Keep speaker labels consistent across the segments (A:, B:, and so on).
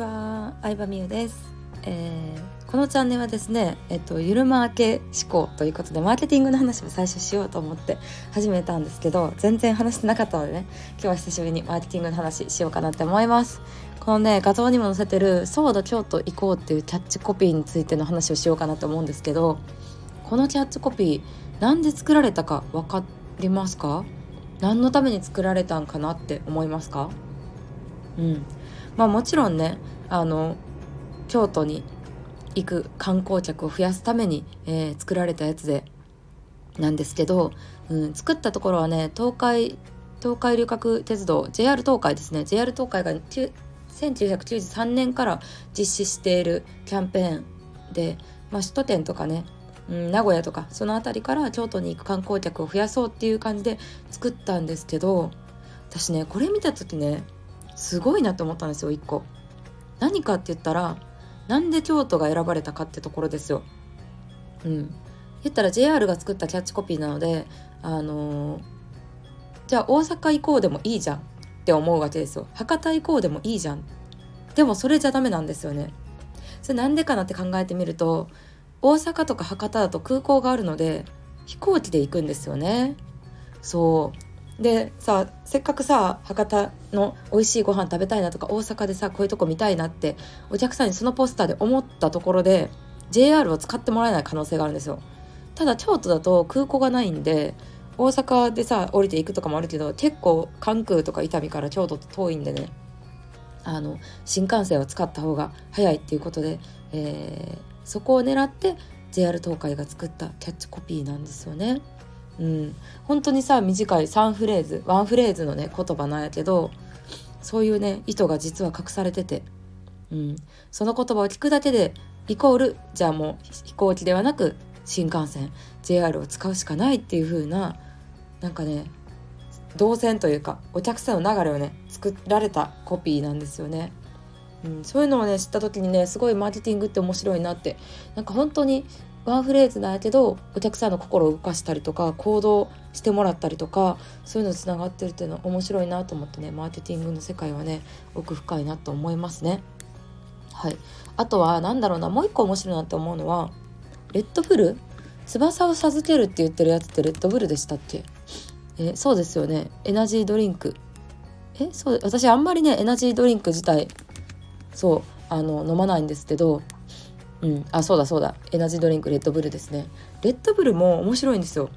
A: は、相葉美優です、えー、このチャンネルはですね、えっと、ゆるマーケ思考ということでマーケティングの話を最初しようと思って始めたんですけど全然話してなかったのでね今日は久しぶりにマーケティングの話しようかなって思います。このね画像にも載せてる「そうだ京都行こう」っていうキャッチコピーについての話をしようかなと思うんですけどこのキャッチコピーなんで作られたか分かりますか？何のために作られたんかなって思いますか？うん。まあもちろんねあの京都に行く観光客を増やすために、えー、作られたやつでなんですけど、うん、作ったところはね東海東海旅客鉄道 JR 東海ですね。JR 東海が1993年から実施しているキャンペーンで、まあ、首都圏とかね、うん、名古屋とかその辺りから京都に行く観光客を増やそうっていう感じで作ったんですけど私ねこれ見た時ねすごいなと思ったんですよ1個。何かって言ったらなんで京都が選ばれたかってところですよ。うん、言ったら JR が作ったキャッチコピーなのであのー、じゃあ大阪行こうでもいいじゃんって思うわけですよ。博多行こうでもいいじゃん。でもそれじゃダメなんですよね。それなんでかなって考えてみると大阪とか博多だと空港があるので飛行機で行くんですよね。そうでさせっかくさ博多の美味しいご飯食べたいなとか大阪でさこういうとこ見たいなってお客さんにそのポスターで思ったところで JR を使ってもらえない可能性があるんですよ。ただ京都だと空港がないんで大阪でさ降りていくとかもあるけど結構関空とか伊丹から京都って遠いんでね。あの新幹線を使った方が早いっていうことで、えー、そこを狙って JR 東海が作ったキャッチコピーなんですよね。うん、本当にさ短い3フレーズ1フレーズのね言葉なんやけどそういうね意図が実は隠されてて、うん、その言葉を聞くだけでイコールじゃあもう飛行機ではなく新幹線 JR を使うしかないっていう風ななんかね動線というかお客さんの流れをね作られたコピーなんですよね。うん、そういうのをね知った時にねすごいマーケティングって面白いなって。なんか本当にワンフレーズなんやけどお客さんの心を動かしたりとか行動してもらったりとかそういうのつながってるっていうのは面白いなと思ってねマーケティングの世界はね奥深いなと思いますね。はい、あとは何だろうなもう一個面白いなって思うのはレッドブル？翼を授けるって言ってるやつってレッドブルでしたっけ？えそうですよね。エナジードリンク。えそう私あんまりねエナジードリンク自体そうあの飲まないんですけどうん、あそうだそうだ。エナジードリンクレッドブルですね。レッドブルも面白いんですよ。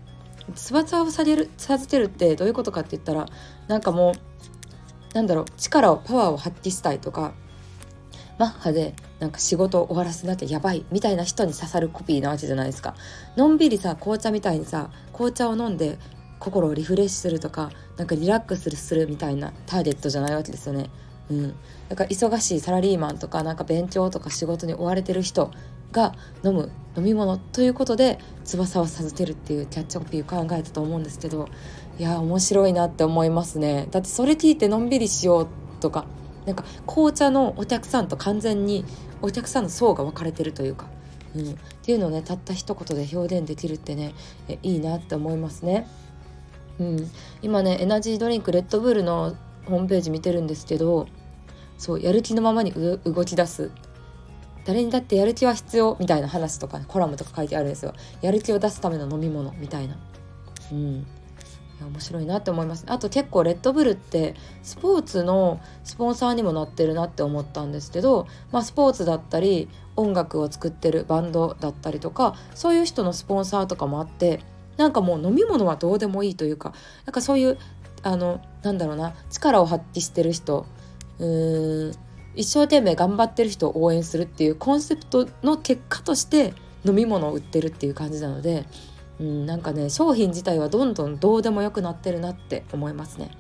A: 翼を下げる授けるってどういうことかって言ったらなんかもうなんだろう力をパワーを発揮したいとかマッハでなんか仕事を終わらせなきゃやばいみたいな人に刺さるコピーなわけじゃないですか。のんびりさ紅茶みたいにさ紅茶を飲んで心をリフレッシュするとかなんかリラックスするみたいなターゲットじゃないわけですよね。うん、だから忙しいサラリーマンとかなんか勉強とか仕事に追われてる人が飲む飲み物ということで翼を授けるっていうキャッチコピーを考えたと思うんですけどいや面白いなって思いますね。だってそれ聞いてのんびりしようとかなんか紅茶のお客さんと完全にお客さんの層が分かれてるというか、うん、っていうのをねたった一言で表現できるってねえいいなって思いますね。うん、今ねエナジードリンクレッドブルのホームページ見てるんですけどそうやる気のままに動き出す。誰にだってやる気は必要みたいな話とか、ねコラムとか書いてあるんですよ。やる気を出すための飲み物みたいな。うん。面白いなって思います。あと結構レッドブルってスポーツのスポンサーにもなってるなって思ったんですけど、まあ、スポーツだったり音楽を作ってるバンドだったりとかそういう人のスポンサーとかもあってなんかもう飲み物はどうでもいいというかなんかそういうあのなんだろうな力を発揮してる人うーん一生懸命頑張ってる人を応援するっていうコンセプトの結果として飲み物を売ってるっていう感じなので、うん、なんかね商品自体はどんどんどうでもよくなってるなって思いますね。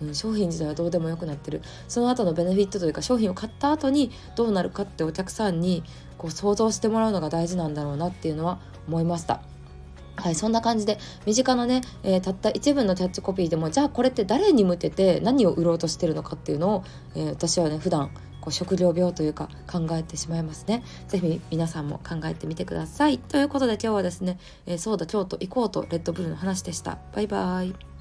A: うん、商品自体はどうでもよくなってるその後のベネフィットというか商品を買った後にどうなるかってお客さんにこう想像してもらうのが大事なんだろうなっていうのは思いました。はい、そんな感じで身近なね、えー、たった一文のキャッチコピーでもじゃあこれって誰に向けて何を売ろうとしてるのかっていうのを、えー、私はね普段こう職業病というか考えてしまいますね。是非皆さんも考えてみてください。ということで今日はですね、えー、そうだ京都行こうとレッドブルの話でした。バイバイ。